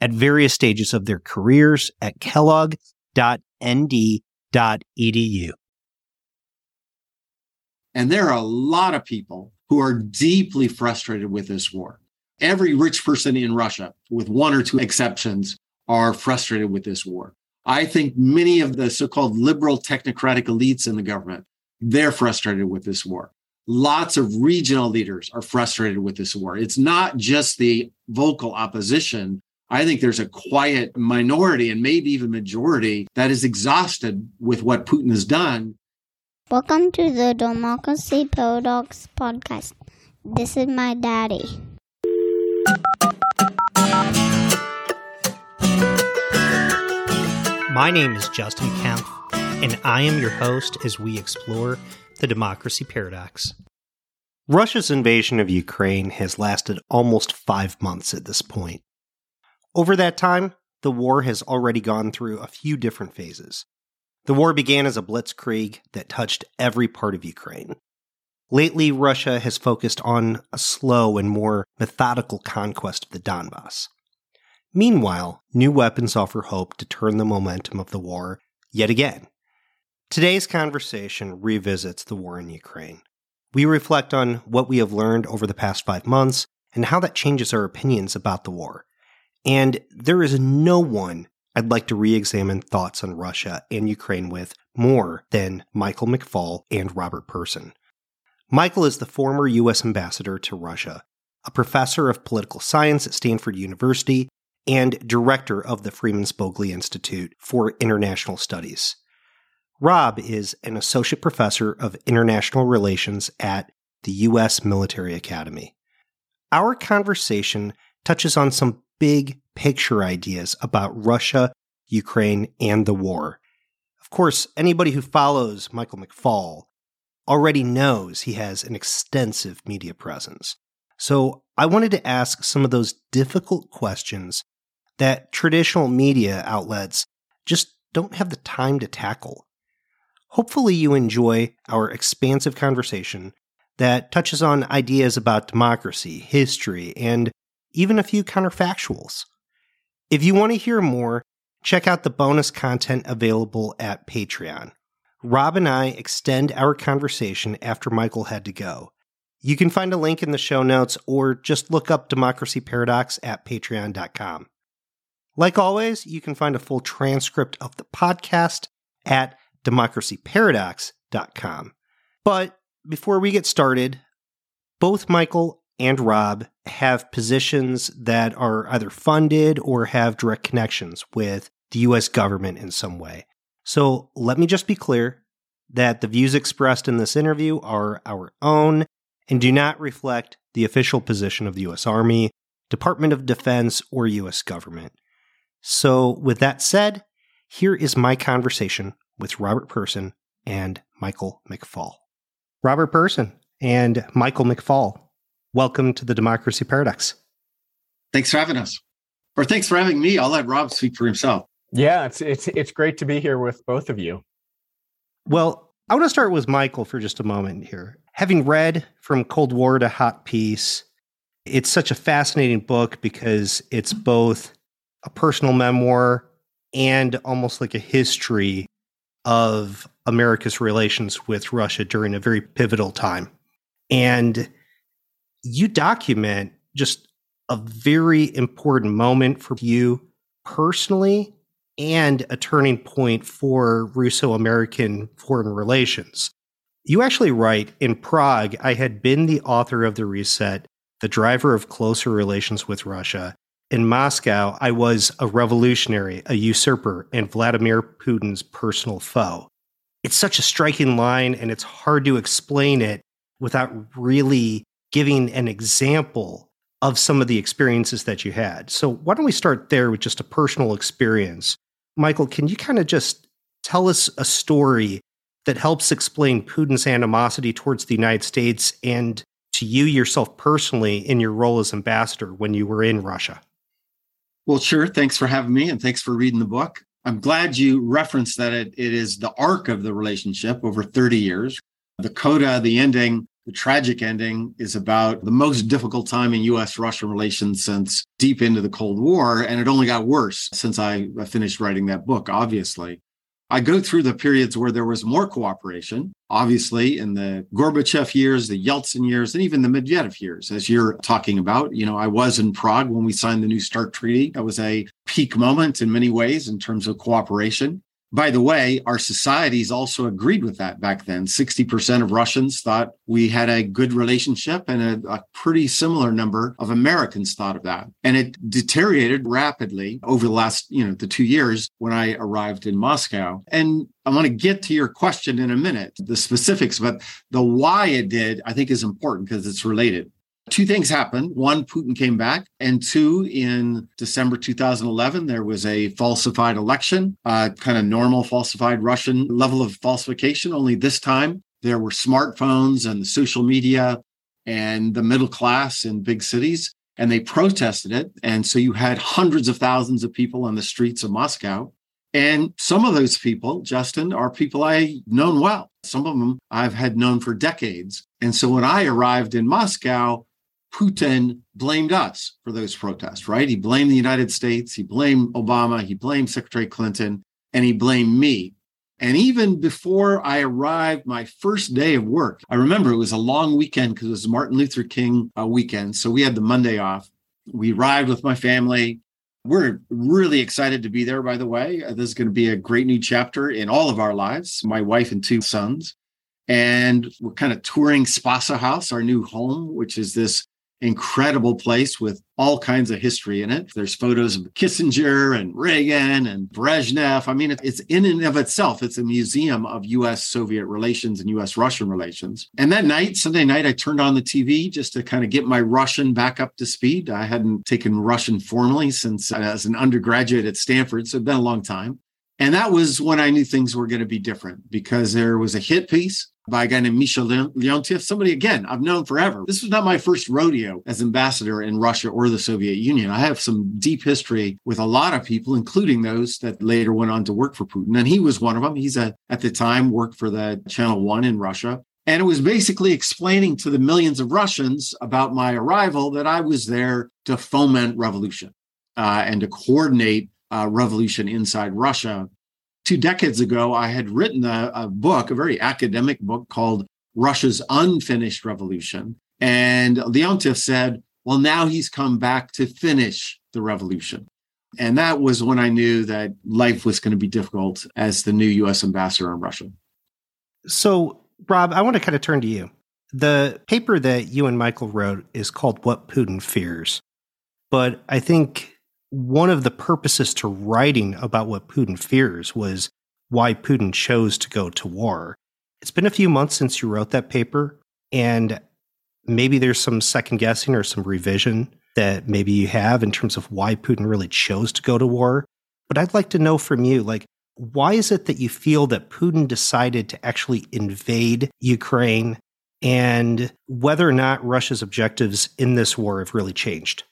at various stages of their careers at kellogg.nd.edu. And there are a lot of people who are deeply frustrated with this war. Every rich person in Russia, with one or two exceptions, are frustrated with this war. I think many of the so called liberal technocratic elites in the government, they're frustrated with this war. Lots of regional leaders are frustrated with this war. It's not just the vocal opposition I think there's a quiet minority and maybe even majority that is exhausted with what Putin has done. Welcome to the Democracy Paradox podcast. This is my daddy. My name is Justin Kempf, and I am your host as we explore the democracy paradox. Russia's invasion of Ukraine has lasted almost five months at this point. Over that time, the war has already gone through a few different phases. The war began as a blitzkrieg that touched every part of Ukraine. Lately, Russia has focused on a slow and more methodical conquest of the Donbass. Meanwhile, new weapons offer hope to turn the momentum of the war yet again. Today's conversation revisits the war in Ukraine. We reflect on what we have learned over the past five months and how that changes our opinions about the war and there is no one I'd like to re examine thoughts on Russia and Ukraine with more than Michael McFaul and Robert Person. Michael is the former U.S. ambassador to Russia, a professor of political science at Stanford University, and director of the Freeman Spogli Institute for International Studies. Rob is an associate professor of international relations at the U.S. Military Academy. Our conversation touches on some big picture ideas about Russia, Ukraine, and the war. Of course, anybody who follows Michael McFaul already knows he has an extensive media presence. So I wanted to ask some of those difficult questions that traditional media outlets just don't have the time to tackle. Hopefully, you enjoy our expansive conversation that touches on ideas about democracy, history, and even a few counterfactuals. If you want to hear more, check out the bonus content available at Patreon. Rob and I extend our conversation after Michael had to go. You can find a link in the show notes or just look up Democracy Paradox at patreon.com. Like always, you can find a full transcript of the podcast at democracyparadox.com. But before we get started, both Michael and Rob have positions that are either funded or have direct connections with the US government in some way. So let me just be clear that the views expressed in this interview are our own and do not reflect the official position of the US Army, Department of Defense, or US government. So, with that said, here is my conversation with Robert Person and Michael McFaul. Robert Person and Michael McFaul, welcome to the Democracy Paradox. Thanks for having us. Or thanks for having me. I'll let Rob speak for himself. Yeah, it's it's it's great to be here with both of you. Well, I want to start with Michael for just a moment here. Having read From Cold War to Hot Peace, it's such a fascinating book because it's both a personal memoir and almost like a history of America's relations with Russia during a very pivotal time. And you document just a very important moment for you personally and a turning point for Russo American foreign relations. You actually write in Prague, I had been the author of the reset, the driver of closer relations with Russia. In Moscow, I was a revolutionary, a usurper, and Vladimir Putin's personal foe. It's such a striking line, and it's hard to explain it without really giving an example of some of the experiences that you had. So, why don't we start there with just a personal experience Michael, can you kind of just tell us a story that helps explain Putin's animosity towards the United States and to you yourself personally in your role as ambassador when you were in Russia? Well, sure. Thanks for having me and thanks for reading the book. I'm glad you referenced that it, it is the arc of the relationship over 30 years. The coda, the ending, the tragic ending is about the most difficult time in US Russian relations since deep into the Cold War. And it only got worse since I finished writing that book, obviously. I go through the periods where there was more cooperation, obviously in the Gorbachev years, the Yeltsin years, and even the Medvedev years, as you're talking about. You know, I was in Prague when we signed the New START Treaty. That was a peak moment in many ways in terms of cooperation. By the way, our societies also agreed with that back then. 60% of Russians thought we had a good relationship, and a, a, pretty similar number of Americans thought of that. And it deteriorated rapidly over the last, you know, the two years when I arrived in Moscow. And I want to get to your question in a minute, the specifics, but the why it did, I think is important because it's related two things happened. One, Putin came back, and two, in December 2011, there was a falsified election, kind of normal falsified Russian level of falsification. Only this time, there were smartphones and social media and the middle class in big cities, and they protested it. And so you had hundreds of thousands of people on the streets of Moscow. And some of those people, Justin, are people I known well. Some of them I've had known for decades. And so when I arrived in Moscow, Putin blamed us for those protests, right? He blamed the United States, he blamed Obama, he blamed Secretary Clinton, and he blamed me. And even before I arrived, my first day of work, I remember it was a long weekend because it was Martin Luther King uh, weekend. So we had the Monday off. We arrived with my family. We're really excited to be there, by the way. Uh, this is going to be a great new chapter in all of our lives, my wife and two sons. And we're kind of touring Spaso House, our new home, which is this incredible place with all kinds of history in it. There's photos of Kissinger and Reagan and Brezhnev. I mean, it's in and of itself, it's a museum of US Soviet relations and US Russian relations. And that night, Sunday night, I turned on the TV just to kind of get my Russian back up to speed. I hadn't taken Russian formally since as an undergraduate at Stanford, so it's been a long time. And that was when I knew things were going to be different because there was a hit piece by a guy named Misha Leontiev, somebody again I've known forever. This was not my first rodeo as ambassador in Russia or the Soviet Union. I have some deep history with a lot of people, including those that later went on to work for Putin. And he was one of them. He's a, at the time worked for the Channel One in Russia. And it was basically explaining to the millions of Russians about my arrival that I was there to foment revolution uh, and to coordinate uh, revolution inside Russia two decades ago, I had written a, a book, a very academic book called Russia's Unfinished Revolution. And Leontiev said, well, now he's come back to finish the revolution. And that was when I knew that life was going to be difficult as the new US ambassador in Russia. So, Rob, I want to kind of turn to you. The paper that you and Michael wrote is called What Putin Fears. But I think one of the purposes to writing about what Putin fears was why Putin chose to go to war. It's been a few months since you wrote that paper, and maybe there's some second guessing or some revision that maybe you have in terms of why Putin really chose to go to war. But I'd like to know from you, like, why is it that you feel that Putin decided to actually invade Ukraine and whether or not Russia's objectives in this war have really changed?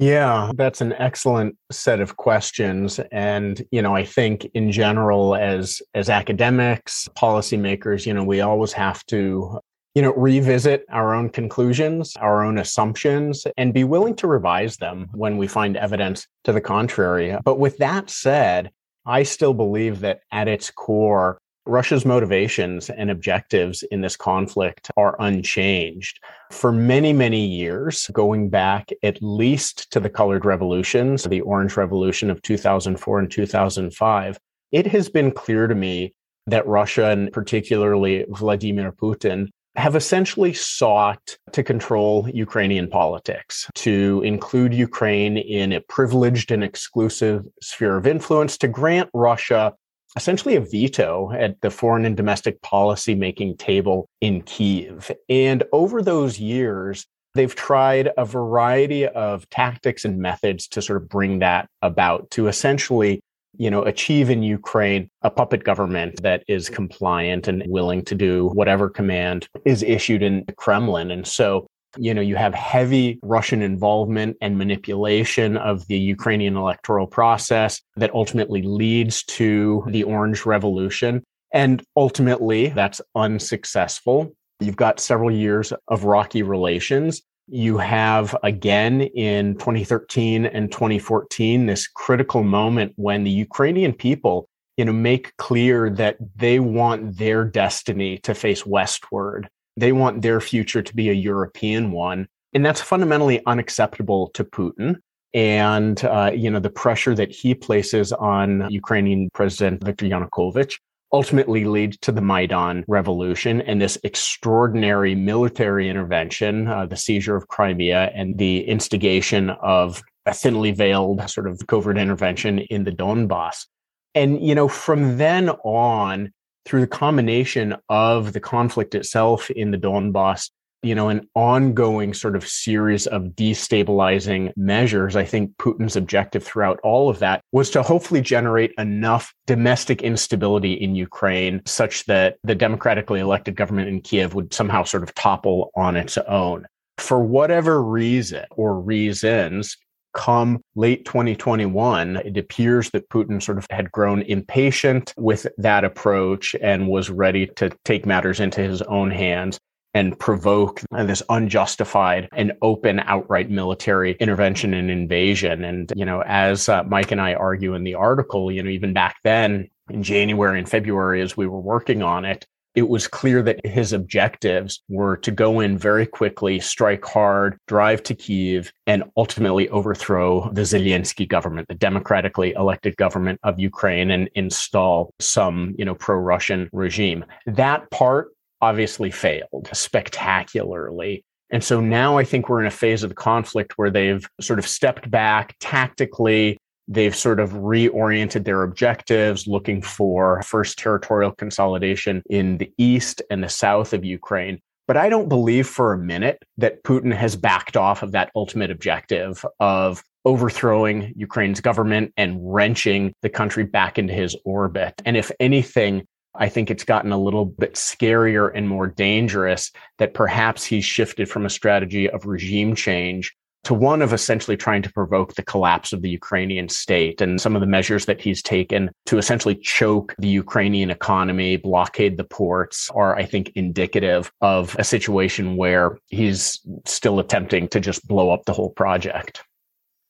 Yeah, that's an excellent set of questions and you know I think in general as as academics, policymakers, you know we always have to you know revisit our own conclusions, our own assumptions and be willing to revise them when we find evidence to the contrary. But with that said, I still believe that at its core Russia's motivations and objectives in this conflict are unchanged. For many, many years, going back at least to the colored revolutions, the Orange Revolution of 2004 and 2005, it has been clear to me that Russia and particularly Vladimir Putin have essentially sought to control Ukrainian politics, to include Ukraine in a privileged and exclusive sphere of influence, to grant Russia essentially a veto at the foreign and domestic policy making table in Kiev. And over those years, they've tried a variety of tactics and methods to sort of bring that about, to essentially you know, achieve in Ukraine a puppet government that is compliant and willing to do whatever command is issued in the Kremlin. And so, you know, you have heavy Russian involvement and manipulation of the Ukrainian electoral process that ultimately leads to the Orange Revolution. And ultimately, that's unsuccessful. You've got several years of rocky relations. You have again in 2013 and 2014 this critical moment when the Ukrainian people, you know, make clear that they want their destiny to face westward. They want their future to be a European one. And that's fundamentally unacceptable to Putin. And, uh, you know, the pressure that he places on Ukrainian President Viktor Yanukovych ultimately leads to the Maidan revolution and this extraordinary military intervention, uh, the seizure of Crimea and the instigation of a thinly veiled sort of covert intervention in the Donbass. And, you know, from then on, through the combination of the conflict itself in the Donbass you know, an ongoing sort of series of destabilizing measures. I think Putin's objective throughout all of that was to hopefully generate enough domestic instability in Ukraine such that the democratically elected government in Kiev would somehow sort of topple on its own. For whatever reason or reasons, come late 2021, it appears that Putin sort of had grown impatient with that approach and was ready to take matters into his own hands and provoke this unjustified and open outright military intervention and invasion. And, you know, as uh, Mike and I argue in the article, you know, even back then in January and February, as we were working on it, it was clear that his objectives were to go in very quickly, strike hard, drive to Kiev, and ultimately overthrow the Zelensky government, the democratically elected government of Ukraine, and install some, you know, pro-Russian regime. That part obviously failed spectacularly. And so now I think we're in a phase of the conflict where they've sort of stepped back tactically. They've sort of reoriented their objectives, looking for first territorial consolidation in the east and the south of Ukraine. But I don't believe for a minute that Putin has backed off of that ultimate objective of overthrowing Ukraine's government and wrenching the country back into his orbit. And if anything, I think it's gotten a little bit scarier and more dangerous that perhaps he's shifted from a strategy of regime change to one of essentially trying to provoke the collapse of the Ukrainian state and some of the measures that he's taken to essentially choke the Ukrainian economy, blockade the ports are, I think, indicative of a situation where he's still attempting to just blow up the whole project.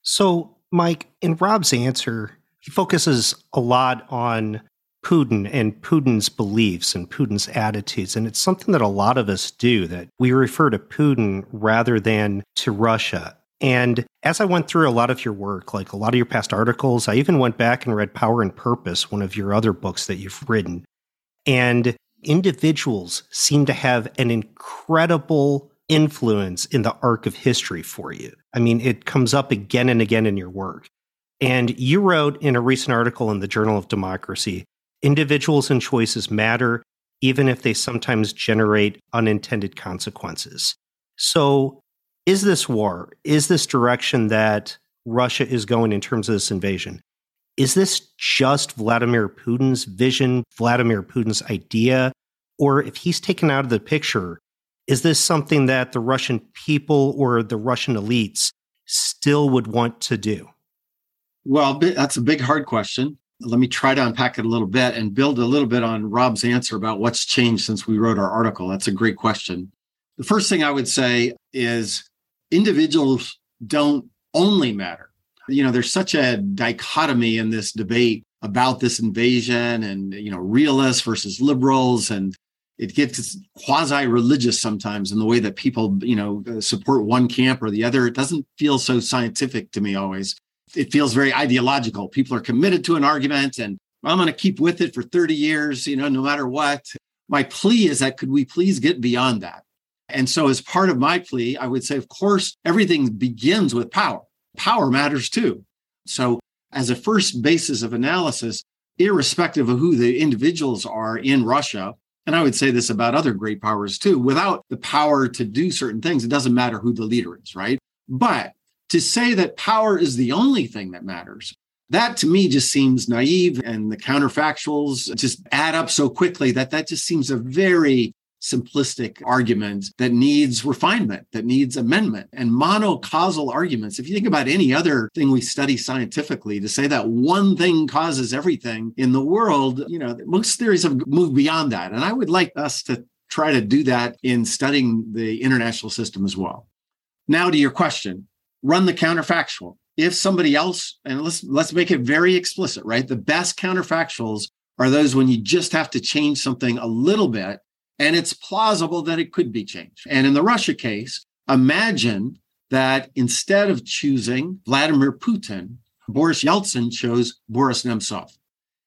So, Mike, in Rob's answer, he focuses a lot on Putin and Putin's beliefs and Putin's attitudes. And it's something that a lot of us do that we refer to Putin rather than to Russia. And as I went through a lot of your work, like a lot of your past articles, I even went back and read Power and Purpose, one of your other books that you've written. And individuals seem to have an incredible influence in the arc of history for you. I mean, it comes up again and again in your work. And you wrote in a recent article in the Journal of Democracy Individuals and choices matter, even if they sometimes generate unintended consequences. So, is this war, is this direction that Russia is going in terms of this invasion? Is this just Vladimir Putin's vision, Vladimir Putin's idea? Or if he's taken out of the picture, is this something that the Russian people or the Russian elites still would want to do? Well, that's a big, hard question let me try to unpack it a little bit and build a little bit on Rob's answer about what's changed since we wrote our article. That's a great question. The first thing I would say is individuals don't only matter. You know, there's such a dichotomy in this debate about this invasion and, you know, realists versus liberals. And it gets quasi religious sometimes in the way that people, you know, support one camp or the other. It doesn't feel so scientific to me always it feels very ideological. People are committed to an argument and I'm going to keep with it for 30 years, you know, no matter what. My plea is that could we please get beyond that? And so, as part of my plea, I would say, of course, everything begins with power. Power matters too. So, as a first basis of analysis, irrespective of who the individuals are in Russia, and I would say this about other great powers too, without the power to do certain things, it doesn't matter who the leader is, right? But to say that power is the only thing that matters That to me just seems naive and the counterfactuals just add up so quickly that that just seems a very simplistic argument that needs refinement, that needs amendment. And monocausal arguments, if you think about any other thing we study scientifically, to say that one thing causes everything in the world, you know, most theories have moved beyond that. And I would like us to try to do that in studying the international system as well. Now to your question, run the counterfactual. If somebody else, and let's let's make it very explicit, right? The best counterfactuals are those when you just have to change something a little bit and it's plausible that it could be changed. And in the Russia case, imagine that instead of choosing Vladimir Putin, Boris Yeltsin chose Boris Nemtsov.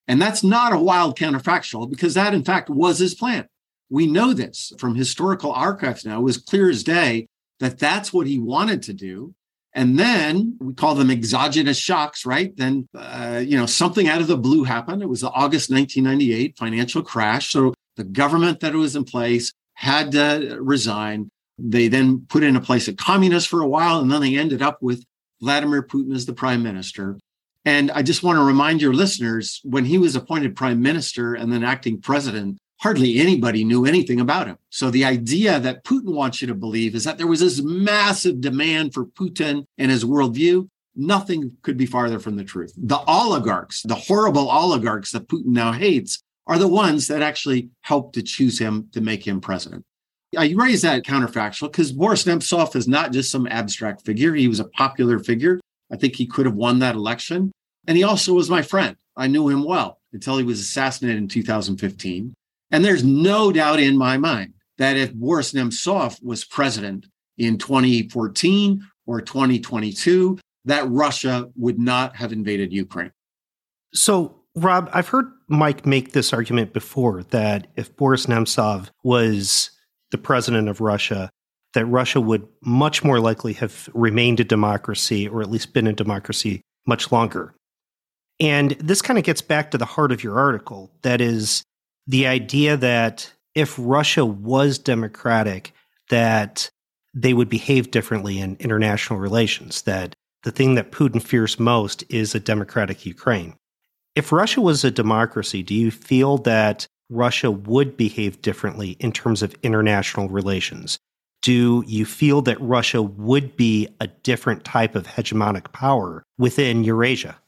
And that's not a wild counterfactual because that, in fact, was his plan. We know this from historical archives now. It was clear as day that that's what he wanted to do. And then we call them exogenous shocks, right? Then, uh, you know, something out of the blue happened. It was the August 1998 financial crash. So the government that was in place had to resign. They then put in a place a communist for a while, and then they ended up with Vladimir Putin as the prime minister. And I just want to remind your listeners when he was appointed prime minister and then acting president, hardly anybody knew anything about him. So the idea that Putin wants you to believe is that there was this massive demand for Putin and his worldview. Nothing could be farther from the truth. The oligarchs, the horrible oligarchs that Putin now hates, are the ones that actually helped to choose him to make him president. Uh, I raise that counterfactual because Boris Nemtsov is not just some abstract figure. He was a popular figure. I think he could have won that election. And he also was my friend. I knew him well until he was assassinated in 2015. And there's no doubt in my mind that if Boris Nemtsov was president in 2014 or 2022, that Russia would not have invaded Ukraine. So Rob, I've heard Mike make this argument before that if Boris Nemtsov was the president of Russia, that Russia would much more likely have remained a democracy or at least been a democracy much longer. And this kind of gets back to the heart of your article that is the idea that if Russia was democratic, that they would behave differently in international relations, that the thing that Putin fears most is a democratic Ukraine. If Russia was a democracy, do you feel that Russia would behave differently in terms of international relations? Do you feel that Russia would be a different type of hegemonic power within Eurasia?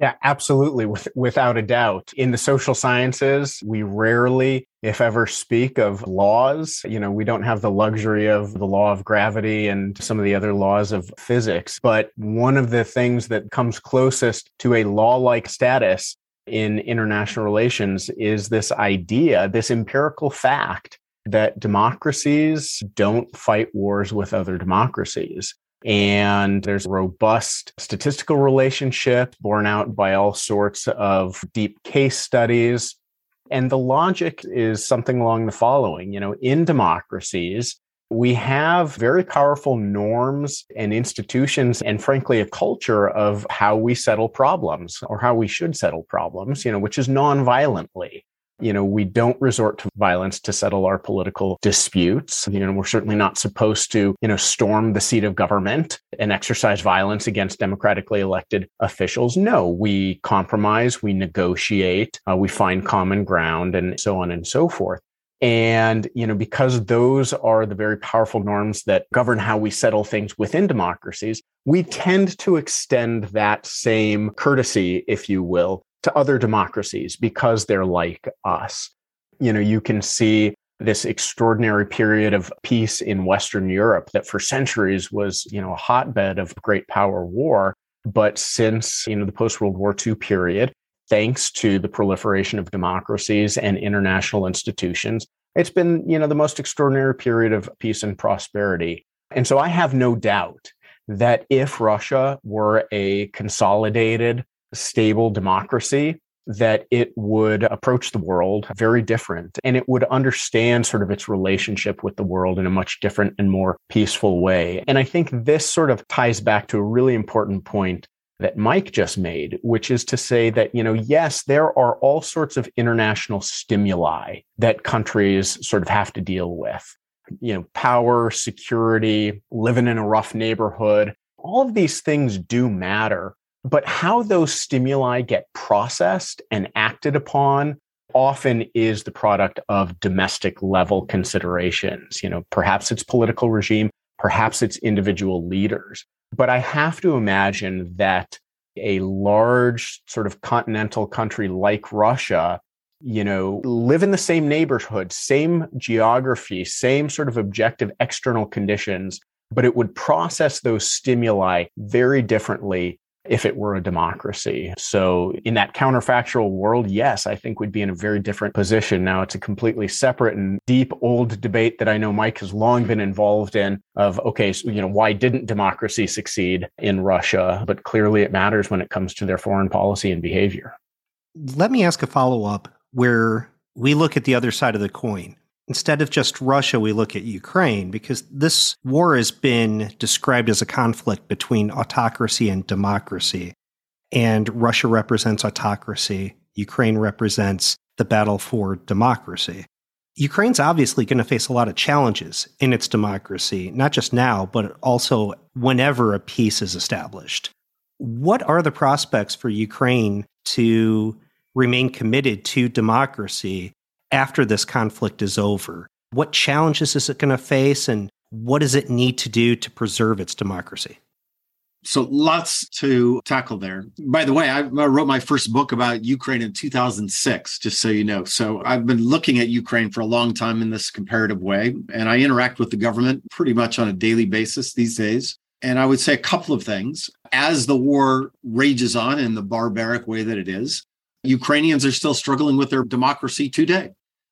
Yeah, absolutely. With, without a doubt. In the social sciences, we rarely, if ever, speak of laws. You know, we don't have the luxury of the law of gravity and some of the other laws of physics. But one of the things that comes closest to a law like status in international relations is this idea, this empirical fact that democracies don't fight wars with other democracies. And there's a robust statistical relationship borne out by all sorts of deep case studies. And the logic is something along the following you know, in democracies, we have very powerful norms and institutions and frankly a culture of how we settle problems or how we should settle problems you know which is non-violently you know, we don't resort to violence to settle our political disputes. You know, we're certainly not supposed to, you know, storm the seat of government and exercise violence against democratically elected officials. No, we compromise, we negotiate, uh, we find common ground and so on and so forth. And, you know, because those are the very powerful norms that govern how we settle things within democracies, we tend to extend that same courtesy, if you will, to other democracies because they're like us. You know, you can see this extraordinary period of peace in Western Europe that for centuries was, you know, a hotbed of great power war. But since, you know, the post World War II period, thanks to the proliferation of democracies and international institutions, it's been, you know, the most extraordinary period of peace and prosperity. And so I have no doubt that if Russia were a consolidated stable democracy, that it would approach the world very different and it would understand sort of its relationship with the world in a much different and more peaceful way. And I think this sort of ties back to a really important point that Mike just made, which is to say that, you know, yes, there are all sorts of international stimuli that countries sort of have to deal with. You know, power, security, living in a rough neighborhood, all of these things do matter But how those stimuli get processed and acted upon often is the product of domestic level considerations. You know, perhaps it's political regime, perhaps it's individual leaders. But I have to imagine that a large sort of continental country like Russia, you know, live in the same neighborhood, same geography, same sort of objective external conditions, but it would process those stimuli very differently if it were a democracy. So in that counterfactual world, yes, I think we'd be in a very different position. Now it's a completely separate and deep old debate that I know Mike has long been involved in of, okay, so, you know, why didn't democracy succeed in Russia? But clearly it matters when it comes to their foreign policy and behavior. Let me ask a follow up where we look at the other side of the coin. Instead of just Russia, we look at Ukraine because this war has been described as a conflict between autocracy and democracy. And Russia represents autocracy, Ukraine represents the battle for democracy. Ukraine's obviously going to face a lot of challenges in its democracy, not just now, but also whenever a peace is established. What are the prospects for Ukraine to remain committed to democracy after this conflict is over? What challenges is it going to face and what does it need to do to preserve its democracy? So lots to tackle there. By the way, I, wrote my first book about Ukraine in 2006, just so you know. So I've been looking at Ukraine for a long time in this comparative way, and I interact with the government pretty much on a daily basis these days. And I would say a couple of things. As the war rages on in the barbaric way that it is, Ukrainians are still struggling with their democracy today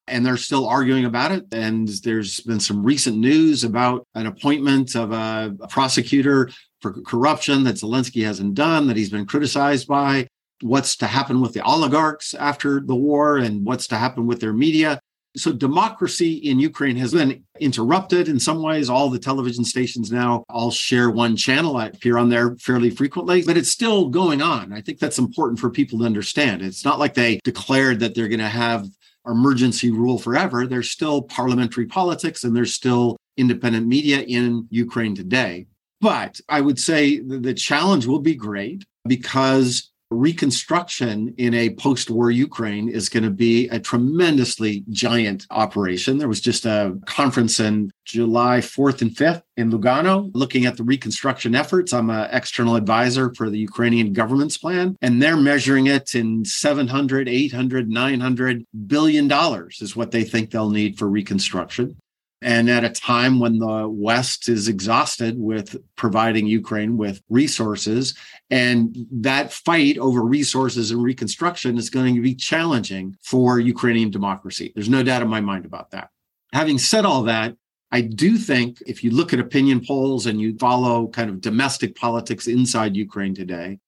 and they're still arguing about it. And there's been some recent news about an appointment of a, a prosecutor for corruption that Zelensky hasn't done, that he's been criticized by. What's to happen with the oligarchs after the war and what's to happen with their media. So, democracy in Ukraine has been interrupted in some ways. All the television stations now all share one channel. I appear on there fairly frequently, but it's still going on. I think that's important for people to understand. It's not like they declared that they're going to have emergency rule forever, there's still parliamentary politics and there's still independent media in Ukraine today. But I would say the challenge will be great because reconstruction in a post war Ukraine is going to be a tremendously giant operation. There was just a conference in July 4th and 5th in Lugano looking at the reconstruction efforts. I'm an external advisor for the Ukrainian government's plan, and they're measuring it in 700, 800, 900 billion dollars is what they think they'll need for reconstruction. And at a time when the West is exhausted with providing Ukraine with resources, and that fight over resources and reconstruction is going to be challenging for Ukrainian democracy. There's no doubt in my mind about that. Having said all that, I do think if you look at opinion polls and you follow kind of domestic politics inside Ukraine today,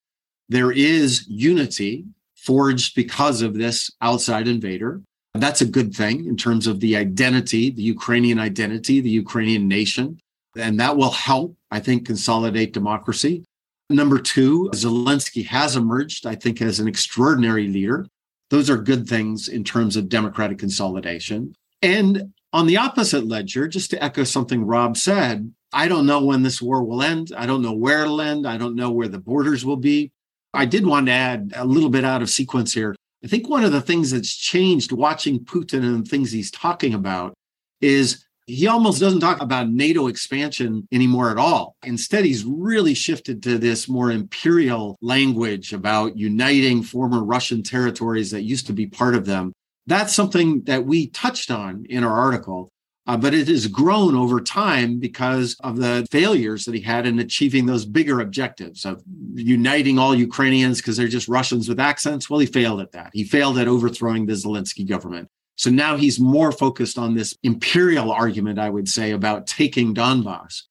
there is unity forged because of this outside invader. That's a good thing in terms of the identity, the Ukrainian identity, the Ukrainian nation. And that will help, I think, consolidate democracy. Number two, Zelensky has emerged, I think, as an extraordinary leader. Those are good things in terms of democratic consolidation. And on the opposite ledger, just to echo something Rob said, I don't know when this war will end. I don't know where it'll end. I don't know where the borders will be. I did want to add a little bit out of sequence here. I think one of the things that's changed watching Putin and the things he's talking about is he almost doesn't talk about NATO expansion anymore at all. Instead, he's really shifted to this more imperial language about uniting former Russian territories that used to be part of them. That's something that we touched on in our article. Uh, but it has grown over time because of the failures that he had in achieving those bigger objectives of uniting all Ukrainians because they're just Russians with accents. Well, he failed at that. He failed at overthrowing the Zelensky government. So now he's more focused on this imperial argument, I would say, about taking Donbass.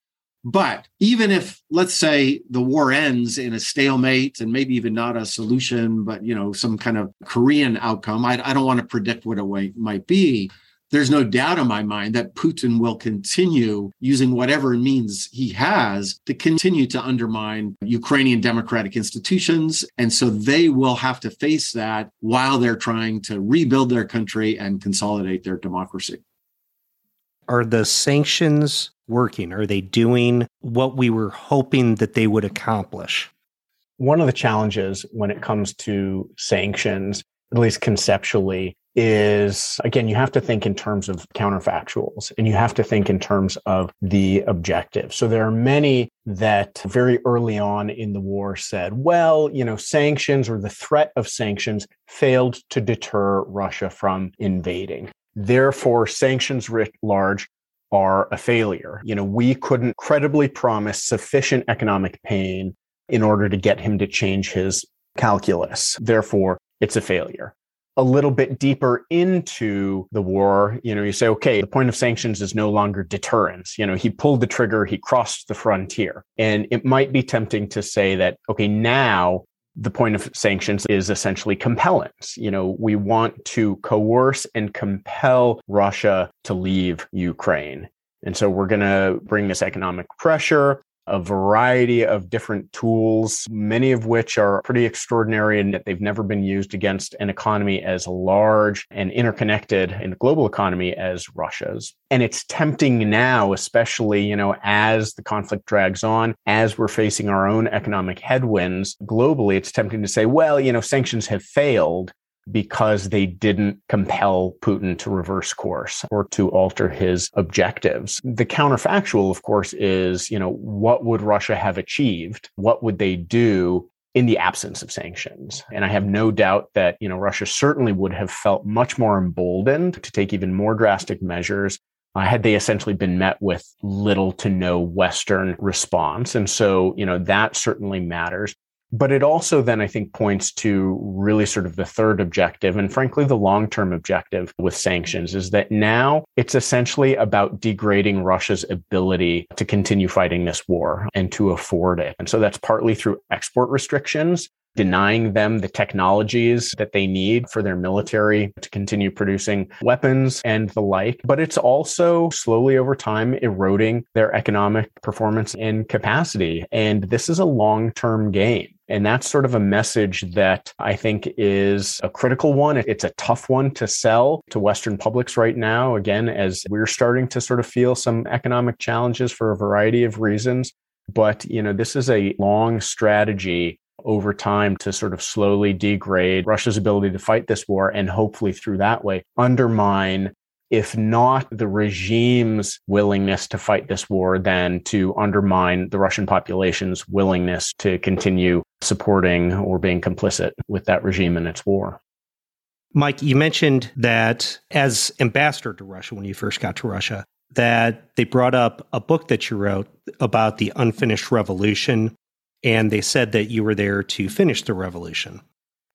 But even if, let's say, the war ends in a stalemate and maybe even not a solution, but you know, some kind of Korean outcome, I, I don't want to predict what it might be there's no doubt in my mind that Putin will continue using whatever means he has to continue to undermine Ukrainian democratic institutions. And so they will have to face that while they're trying to rebuild their country and consolidate their democracy. Are the sanctions working? Are they doing what we were hoping that they would accomplish? one of the challenges when it comes to sanctions, at least conceptually, is again, you have to think in terms of counterfactuals and you have to think in terms of the objective. So there are many that very early on in the war said, well, you know, sanctions or the threat of sanctions failed to deter Russia from invading. Therefore, sanctions writ large are a failure. You know, we couldn't credibly promise sufficient economic pain in order to get him to change his calculus. Therefore, it's a failure. A little bit deeper into the war, you know, you say, okay, the point of sanctions is no longer deterrence. You know, he pulled the trigger, he crossed the frontier. And it might be tempting to say that, okay, now the point of sanctions is essentially compellence. You know, we want to coerce and compel Russia to leave Ukraine. And so we're going to bring this economic pressure a variety of different tools, many of which are pretty extraordinary and that they've never been used against an economy as large and interconnected in the global economy as Russia's. And it's tempting now, especially, you know, as the conflict drags on, as we're facing our own economic headwinds globally, it's tempting to say, well, you know, sanctions have failed because they didn't compel Putin to reverse course or to alter his objectives. The counterfactual, of course, is, you know, what would Russia have achieved? What would they do in the absence of sanctions. And I have no doubt that, you know, Russia certainly would have felt much more emboldened to take even more drastic measures uh, had they essentially been met with little to no Western response. And so, you know, that certainly matters. But it also then, I think, points to really sort of the third objective and frankly, the long term objective with sanctions is that now it's essentially about degrading Russia's ability to continue fighting this war and to afford it. And so that's partly through export restrictions denying them the technologies that they need for their military to continue producing weapons and the like. But it's also slowly over time eroding their economic performance and capacity. And this is a long term game. And that's sort of a message that I think is a critical one. It's a tough one to sell to Western publics right now. Again, as we're starting to sort of feel some economic challenges for a variety of reasons. But, you know, this is a long strategy over time to sort of slowly degrade Russia's ability to fight this war and hopefully through that way undermine if not the regime's willingness to fight this war, then to undermine the Russian population's willingness to continue supporting or being complicit with that regime and its war. Mike, you mentioned that as ambassador to Russia, when you first got to Russia, that they brought up a book that you wrote about the unfinished revolution and they said that you were there to finish the revolution.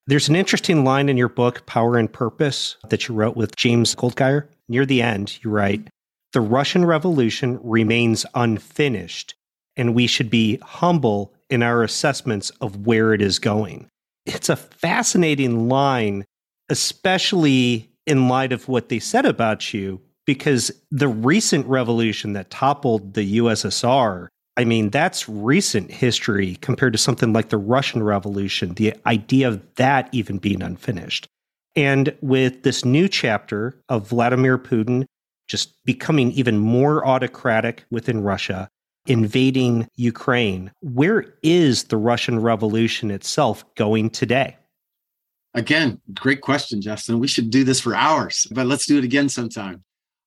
There's an interesting line in your book, Power and Purpose, that you wrote with James Goldgeier. Near the end, you write, The Russian Revolution remains unfinished, and we should be humble in our assessments of where it is going. It's a fascinating line, especially in light of what they said about you, because the recent revolution that toppled the USSR I mean, that's recent history compared to something like the Russian Revolution, the idea of that even being unfinished. And with this new chapter of Vladimir Putin just becoming even more autocratic within Russia, invading Ukraine, where is the Russian Revolution itself going today? Again, great question, Justin. We should do this for hours, but let's do it again sometime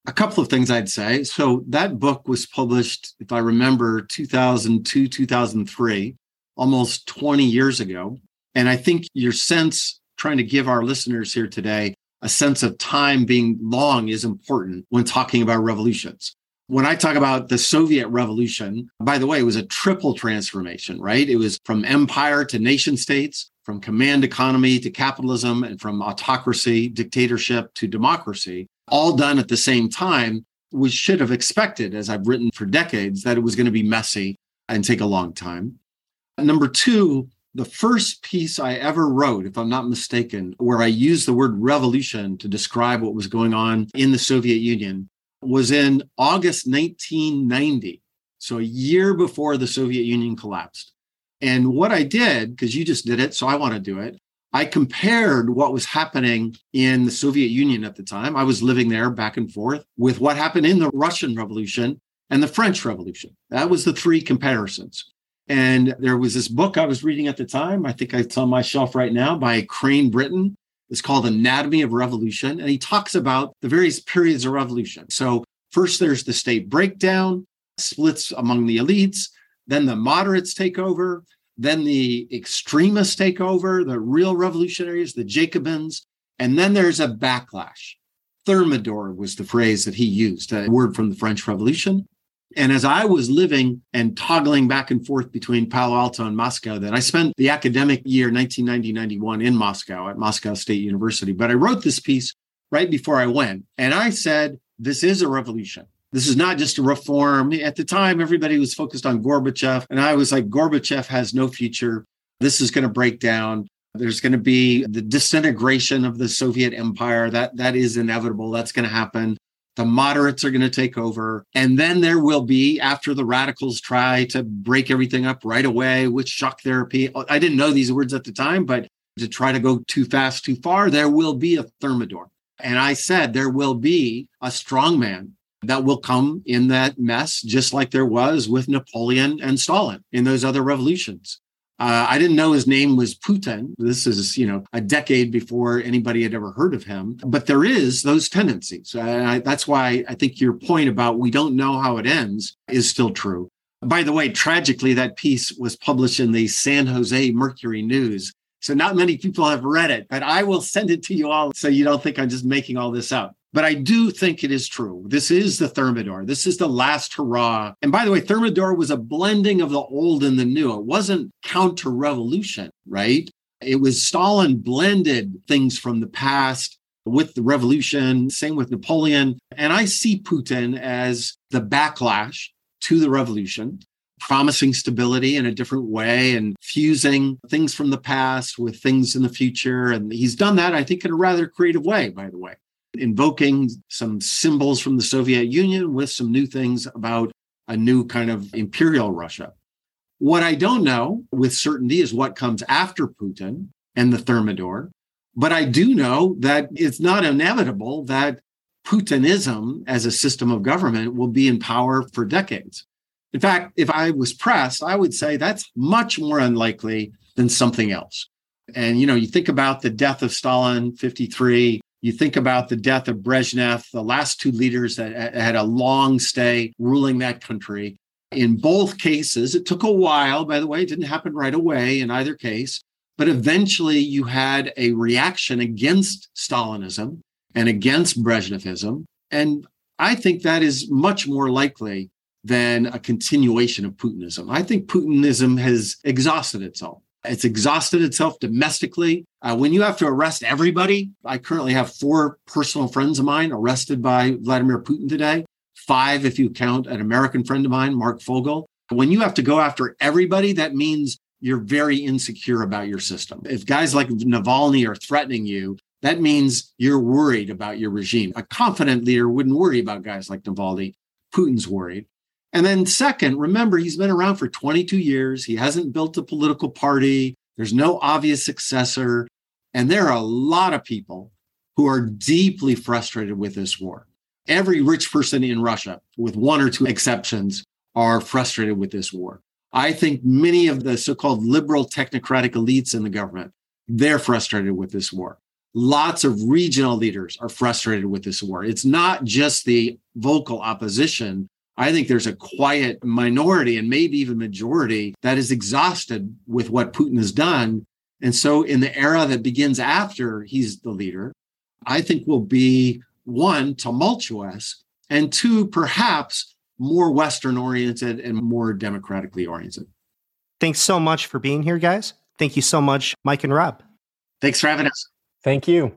a couple of things I'd say. So that book was published, if I remember, 2002, 2003, almost 20 years ago. And I think your sense, trying to give our listeners here today a sense of time being long is important when talking about revolutions. When I talk about the Soviet revolution, by the way, it was a triple transformation, right? It was from empire to nation states, from command economy to capitalism, and from autocracy, dictatorship to democracy all done at the same time, we should have expected, as I've written for decades, that it was going to be messy and take a long time. Number two, the first piece I ever wrote, if I'm not mistaken, where I used the word revolution to describe what was going on in the Soviet Union was in August 1990. So a year before the Soviet Union collapsed. And what I did, because you just did it, so I want to do it, I compared what was happening in the Soviet Union at the time. I was living there back and forth with what happened in the Russian Revolution and the French Revolution. That was the three comparisons. And there was this book I was reading at the time. I think it's on my shelf right now by Crane Brinton. It's called Anatomy of Revolution. And he talks about the various periods of revolution. So, first there's the state breakdown, splits among the elites. Then the moderates take over. Then the extremists take over, the real revolutionaries, the Jacobins. And then there's a backlash. Thermidor was the phrase that he used, a word from the French Revolution. And as I was living and toggling back and forth between Palo Alto and Moscow, then I spent the academic year 1990 91 in Moscow at Moscow State University. But I wrote this piece right before I went. And I said, this is a revolution. This is not just a reform. At the time, everybody was focused on Gorbachev. And I was like, Gorbachev has no future. This is going to break down. There's going to be the disintegration of the Soviet empire. That, that is inevitable. That's going to happen. The moderates are going to take over. And then there will be, after the radicals try to break everything up right away with shock therapy. Uh, I didn't know these words at the time, but to try to go too fast, too far, there will be a thermidor. And I said there will be a strong man that will come in that mess, just like there was with Napoleon and Stalin in those other revolutions. Uh, I didn't know his name was Putin. This is, you know, a decade before anybody had ever heard of him. But there is those tendencies. I, that's why I think your point about we don't know how it ends is still true. By the way, tragically, that piece was published in the San Jose Mercury News. So not many people have read it, but I will send it to you all so you don't think I'm just making all this up. But I do think it is true. This is the Thermidor. This is the last hurrah. And by the way, Thermidor was a blending of the old and the new. It wasn't counter revolution, right? It was Stalin blended things from the past with the revolution, same with Napoleon. And I see Putin as the backlash to the revolution, promising stability in a different way and fusing things from the past with things in the future. And he's done that, I think, in a rather creative way, by the way invoking some symbols from the Soviet Union with some new things about a new kind of imperial Russia. What I don't know with certainty is what comes after Putin and the Thermidor. But I do know that it's not inevitable that Putinism as a system of government will be in power for decades. In fact, if I was pressed, I would say that's much more unlikely than something else. And, you know, you think about the death of Stalin, 53, you think about the death of Brezhnev, the last two leaders that had a long stay ruling that country. In both cases, it took a while, by the way, it didn't happen right away in either case, but eventually you had a reaction against Stalinism and against Brezhnevism. And I think that is much more likely than a continuation of Putinism. I think Putinism has exhausted itself. It's exhausted itself domestically. Uh, when you have to arrest everybody, I currently have four personal friends of mine arrested by Vladimir Putin today, five if you count an American friend of mine, Marc Fogel. When you have to go after everybody, that means you're very insecure about your system. If guys like Navalny are threatening you, that means you're worried about your regime. A confident leader wouldn't worry about guys like Navalny. Putin's worried. And then, second, remember, he's been around for 22 years. He hasn't built a political party. There's no obvious successor. And there are a lot of people who are deeply frustrated with this war. Every rich person in Russia, with one or two exceptions, are frustrated with this war. I think many of the so called liberal technocratic elites in the government, they're frustrated with this war. Lots of regional leaders are frustrated with this war. It's not just the vocal opposition I think there's a quiet minority and maybe even majority that is exhausted with what Putin has done. And so, in the era that begins after he's the leader, I think will be one, tumultuous, and two, perhaps more Western oriented and more democratically oriented. Thanks so much for being here, guys. Thank you so much, Mike and Rob. Thanks for having us. Thank you.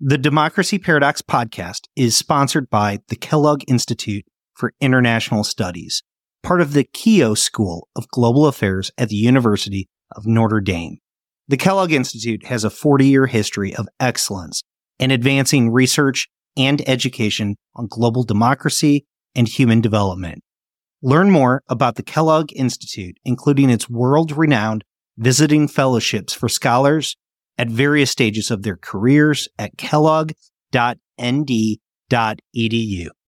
The Democracy Paradox podcast is sponsored by the Kellogg Institute for International Studies, part of the Keough School of Global Affairs at the University of Notre Dame. The Kellogg Institute has a 40 year history of excellence in advancing research and education on global democracy and human development. Learn more about the Kellogg Institute, including its world renowned visiting fellowships for scholars at various stages of their careers at kellogg.nd.edu.